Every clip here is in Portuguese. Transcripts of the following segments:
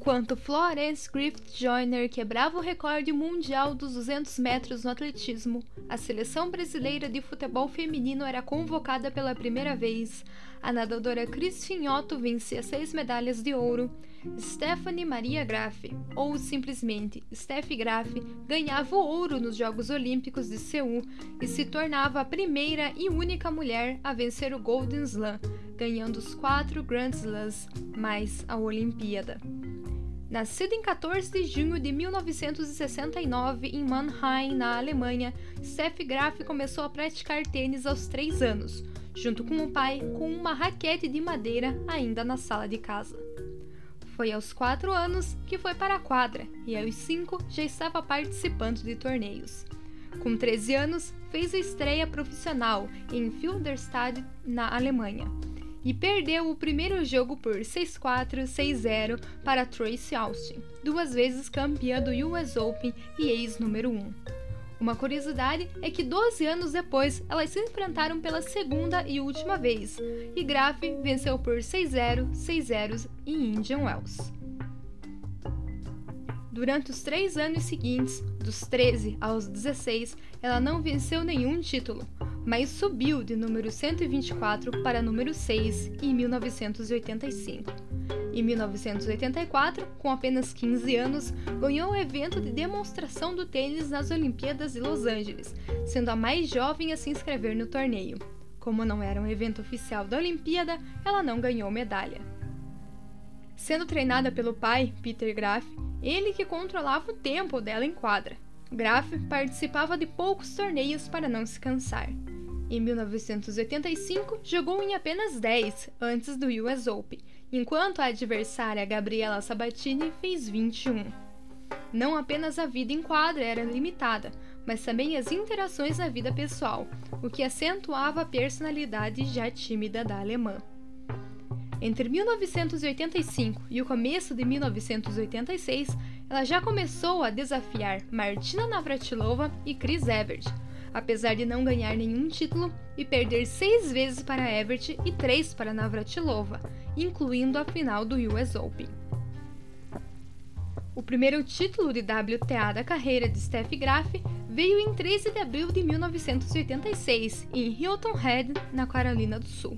Enquanto Florence Griffith Joyner quebrava o recorde mundial dos 200 metros no atletismo, a seleção brasileira de futebol feminino era convocada pela primeira vez. A nadadora Cris Finhoto vencia seis medalhas de ouro. Stephanie Maria Graf, ou simplesmente Steffi Graf, ganhava o ouro nos Jogos Olímpicos de Seul e se tornava a primeira e única mulher a vencer o Golden Slam, ganhando os quatro Grand Slams mais a Olimpíada. Nascida em 14 de junho de 1969 em Mannheim, na Alemanha, Steffi Graf começou a praticar tênis aos 3 anos, junto com o pai, com uma raquete de madeira ainda na sala de casa. Foi aos 4 anos que foi para a quadra e aos 5 já estava participando de torneios. Com 13 anos, fez a estreia profissional em Filderstadt, na Alemanha e perdeu o primeiro jogo por 6-4, 6-0 para Tracy Austin, duas vezes campeã do US Open e ex-número 1. Uma curiosidade é que 12 anos depois elas se enfrentaram pela segunda e última vez, e Graf venceu por 6-0, 6-0 em Indian Wells. Durante os três anos seguintes, dos 13 aos 16, ela não venceu nenhum título, mas subiu de número 124 para número 6 em 1985. Em 1984, com apenas 15 anos, ganhou o evento de demonstração do tênis nas Olimpíadas de Los Angeles, sendo a mais jovem a se inscrever no torneio. Como não era um evento oficial da Olimpíada, ela não ganhou medalha. Sendo treinada pelo pai, Peter Graf, ele que controlava o tempo dela em quadra. Graf participava de poucos torneios para não se cansar. Em 1985, jogou em apenas 10 antes do US Open, enquanto a adversária Gabriela Sabatini fez 21. Não apenas a vida em quadra era limitada, mas também as interações na vida pessoal, o que acentuava a personalidade já tímida da alemã. Entre 1985 e o começo de 1986, ela já começou a desafiar Martina Navratilova e Chris Evert, apesar de não ganhar nenhum título e perder seis vezes para Evert e três para Navratilova, incluindo a final do US Open. O primeiro título de WTA da carreira de Steffi Graf veio em 13 de abril de 1986, em Hilton Head, na Carolina do Sul.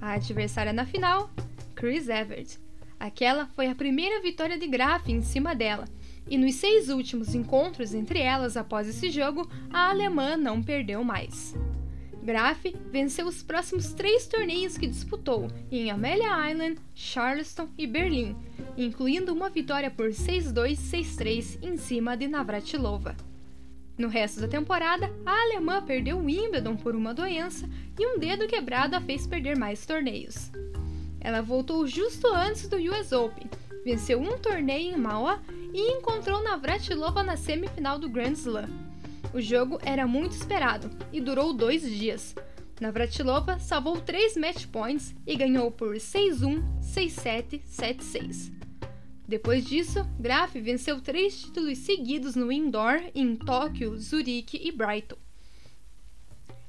A adversária na final, Chris Evert. Aquela foi a primeira vitória de Graf em cima dela, e nos seis últimos encontros entre elas após esse jogo, a alemã não perdeu mais. Graf venceu os próximos três torneios que disputou em Amelia Island, Charleston e Berlim, incluindo uma vitória por 6-2, 6-3 em cima de Navratilova. No resto da temporada, a alemã perdeu Wimbledon por uma doença e um dedo quebrado a fez perder mais torneios. Ela voltou justo antes do US Open, venceu um torneio em Mauá e encontrou Navratilova na semifinal do Grand Slam. O jogo era muito esperado e durou dois dias. Navratilova salvou três match points e ganhou por 6-1, 6-7, 7-6. Depois disso, Graf venceu três títulos seguidos no indoor em Tóquio, Zurique e Brighton.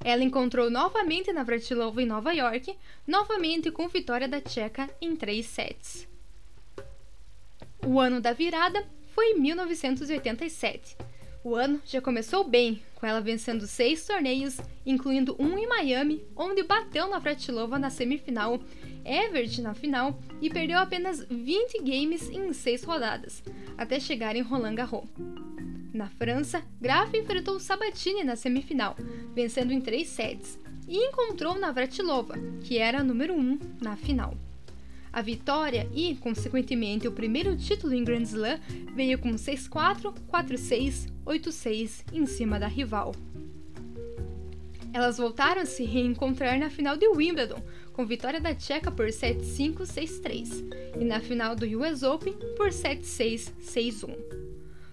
Ela encontrou novamente Navratilova em Nova York, novamente com vitória da tcheca em três sets. O ano da virada foi 1987. O ano já começou bem, com ela vencendo seis torneios, incluindo um em Miami, onde bateu na Fratilova na semifinal, Evert na final e perdeu apenas 20 games em seis rodadas, até chegar em Roland Garros. Na França, Graf enfrentou Sabatini na semifinal, vencendo em três sets, e encontrou Navratilova, que era a número 1 um na final. A vitória e, consequentemente, o primeiro título em Grand Slam veio com 6-4, 4-6, 8-6 em cima da rival. Elas voltaram a se reencontrar na final de Wimbledon, com vitória da tcheca por 7-5, 6-3, e na final do US Open por 7-6, 6-1.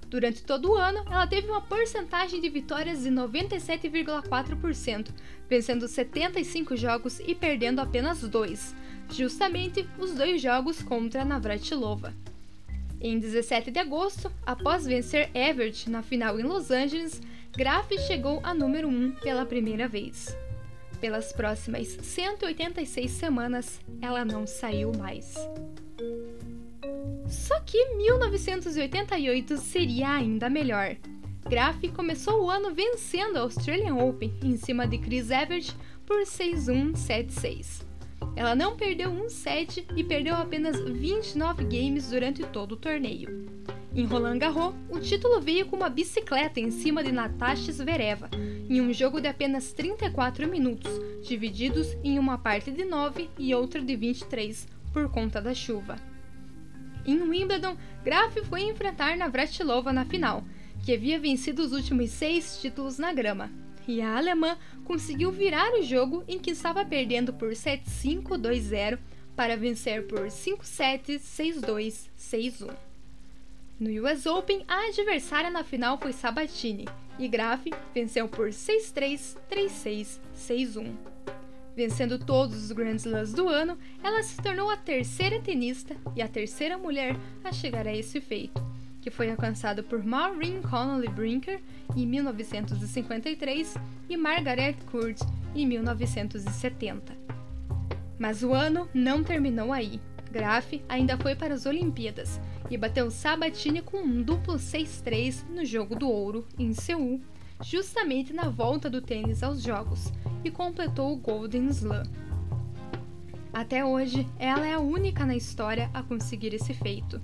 Durante todo o ano, ela teve uma porcentagem de vitórias de 97,4%, vencendo 75 jogos e perdendo apenas dois, justamente os dois jogos contra Navratilova. Em 17 de agosto, após vencer Everett na final em Los Angeles, Graf chegou a número 1 pela primeira vez. Pelas próximas 186 semanas, ela não saiu mais. Só que 1988 seria ainda melhor. Graf começou o ano vencendo a Australian Open em cima de Chris Evert por 6-1, 7-6. Ela não perdeu um set e perdeu apenas 29 games durante todo o torneio. Em Roland Garros, o título veio com uma bicicleta em cima de Natasha Zvereva, em um jogo de apenas 34 minutos, divididos em uma parte de 9 e outra de 23, por conta da chuva. Em Wimbledon, Graf foi enfrentar Navratilova na final, que havia vencido os últimos seis títulos na grama, e a alemã conseguiu virar o jogo em que estava perdendo por 7-5, 2-0 para vencer por 5-7, 6-2, 6-1. No US Open, a adversária na final foi Sabatini, e Graf venceu por 6-3, 3-6, 6-1. Vencendo todos os Grand Slams do ano, ela se tornou a terceira tenista e a terceira mulher a chegar a esse feito, que foi alcançado por Maureen Connolly Brinker em 1953 e Margaret Court em 1970. Mas o ano não terminou aí. Graf ainda foi para as Olimpíadas e bateu Sabatini com um duplo 6-3 no jogo do ouro em Seul, justamente na volta do tênis aos jogos, e completou o Golden Slam. Até hoje, ela é a única na história a conseguir esse feito.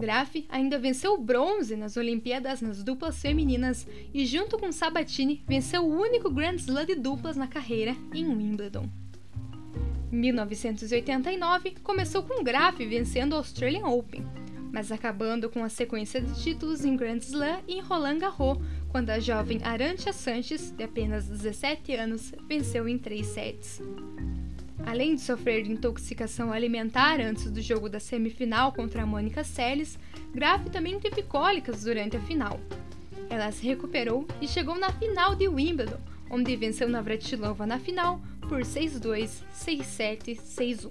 Graf ainda venceu bronze nas Olimpíadas nas duplas femininas e, junto com Sabatini, venceu o único Grand Slam de duplas na carreira em Wimbledon. 1989 começou com Graf vencendo o Australian Open, mas acabando com a sequência de títulos em Grand Slam e em Roland Garros, quando a jovem Arantia Sanches, de apenas 17 anos, venceu em três sets. Além de sofrer de intoxicação alimentar antes do jogo da semifinal contra a Mônica Seles, Graf também teve cólicas durante a final. Ela se recuperou e chegou na final de Wimbledon, onde venceu Navratilova na final por 6-2, 6-7, 6-1.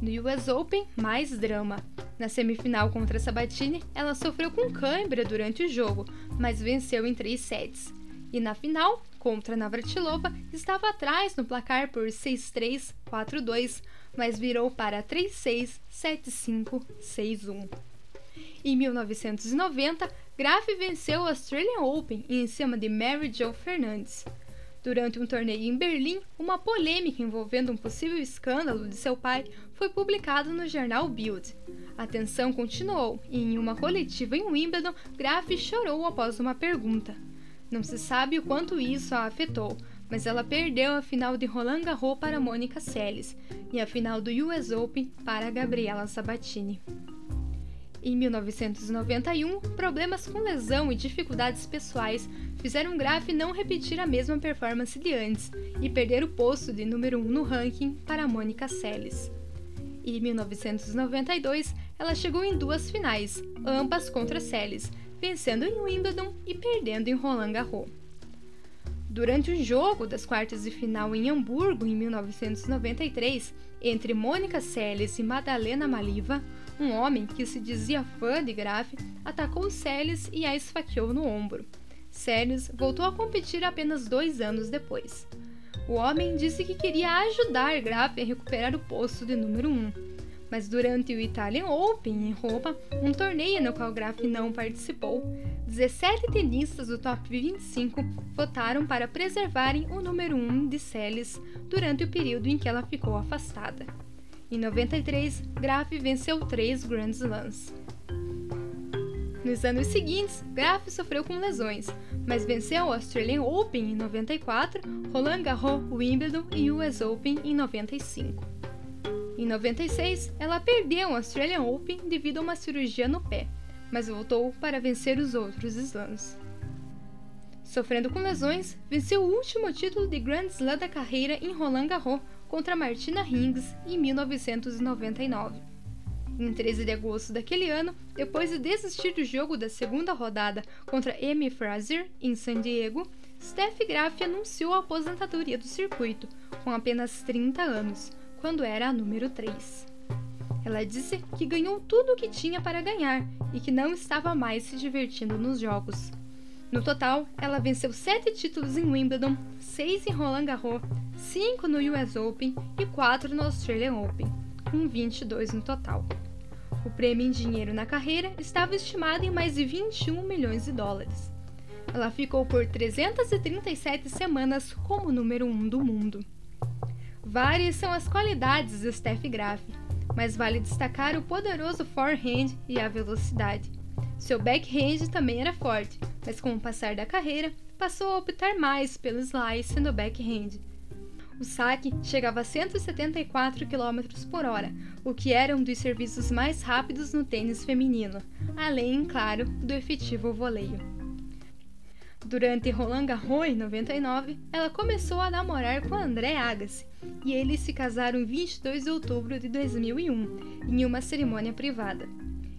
No US Open, mais drama. Na semifinal contra Sabatini, ela sofreu com cãibra durante o jogo, mas venceu em 3 sets. E na final, contra Navratilova, estava atrás no placar por 6-3, 4-2, mas virou para 3-6, 7-5, 6-1. Em 1990, Graf venceu o Australian Open em cima de Mary Jo Fernandes. Durante um torneio em Berlim, uma polêmica envolvendo um possível escândalo de seu pai foi publicada no jornal Bild. A tensão continuou e, em uma coletiva em Wimbledon, Graf chorou após uma pergunta. Não se sabe o quanto isso a afetou, mas ela perdeu a final de Roland Garros para Mônica Seles e a final do US Open para Gabriela Sabatini. Em 1991, problemas com lesão e dificuldades pessoais fizeram Graf não repetir a mesma performance de antes e perder o posto de número 1 no ranking para Mônica Seles. Em 1992, ela chegou em duas finais, ambas contra Seles, vencendo em Wimbledon e perdendo em Roland Garros. Durante o jogo das quartas de final em Hamburgo em 1993, entre Mônica Seles e Madalena Maliva, um homem que se dizia fã de Graf atacou Celes e a esfaqueou no ombro. Celes voltou a competir apenas dois anos depois. O homem disse que queria ajudar Graf a recuperar o posto de número 1. Um, mas durante o Italian Open em Roma, um torneio no qual Graf não participou, 17 tenistas do top 25 votaram para preservarem o número 1 um de Celes durante o período em que ela ficou afastada. Em 93, Graf venceu três Grand Slams. Nos anos seguintes, Graf sofreu com lesões, mas venceu o Australian Open em 94, Roland Garros, Wimbledon e US Open em 95. Em 96, ela perdeu o Australian Open devido a uma cirurgia no pé, mas voltou para vencer os outros slams. Sofrendo com lesões, venceu o último título de Grand Slam da carreira em Roland Garros contra Martina Hingis em 1999. Em 13 de agosto daquele ano, depois de desistir do jogo da segunda rodada contra Amy Fraser em San Diego, Steph Graf anunciou a aposentadoria do circuito, com apenas 30 anos, quando era a número 3. Ela disse que ganhou tudo o que tinha para ganhar e que não estava mais se divertindo nos jogos. No total, ela venceu sete títulos em Wimbledon, seis em Roland Garros, cinco no US Open e quatro no Australian Open, com 22 no total. O prêmio em dinheiro na carreira estava estimado em mais de 21 milhões de dólares. Ela ficou por 337 semanas como número 1 um do mundo. Várias são as qualidades de Steph Graf, mas vale destacar o poderoso forehand e a velocidade. Seu backhand também era forte, mas com o passar da carreira, passou a optar mais pelo slice no backhand. O saque chegava a 174 km por hora, o que era um dos serviços mais rápidos no tênis feminino, além, claro, do efetivo voleio. Durante Roland Garros em 99, ela começou a namorar com André Agassi e eles se casaram em 22 de outubro de 2001, em uma cerimônia privada.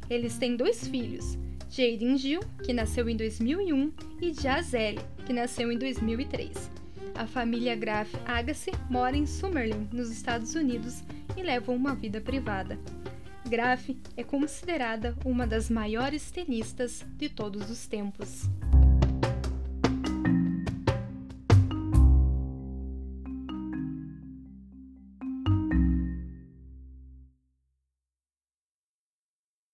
Eles têm dois filhos, Jaden Gill, que nasceu em 2001, e Jazelle, que nasceu em 2003. A família Graf Agassi mora em Summerlin, nos Estados Unidos, e leva uma vida privada. Graf é considerada uma das maiores tenistas de todos os tempos.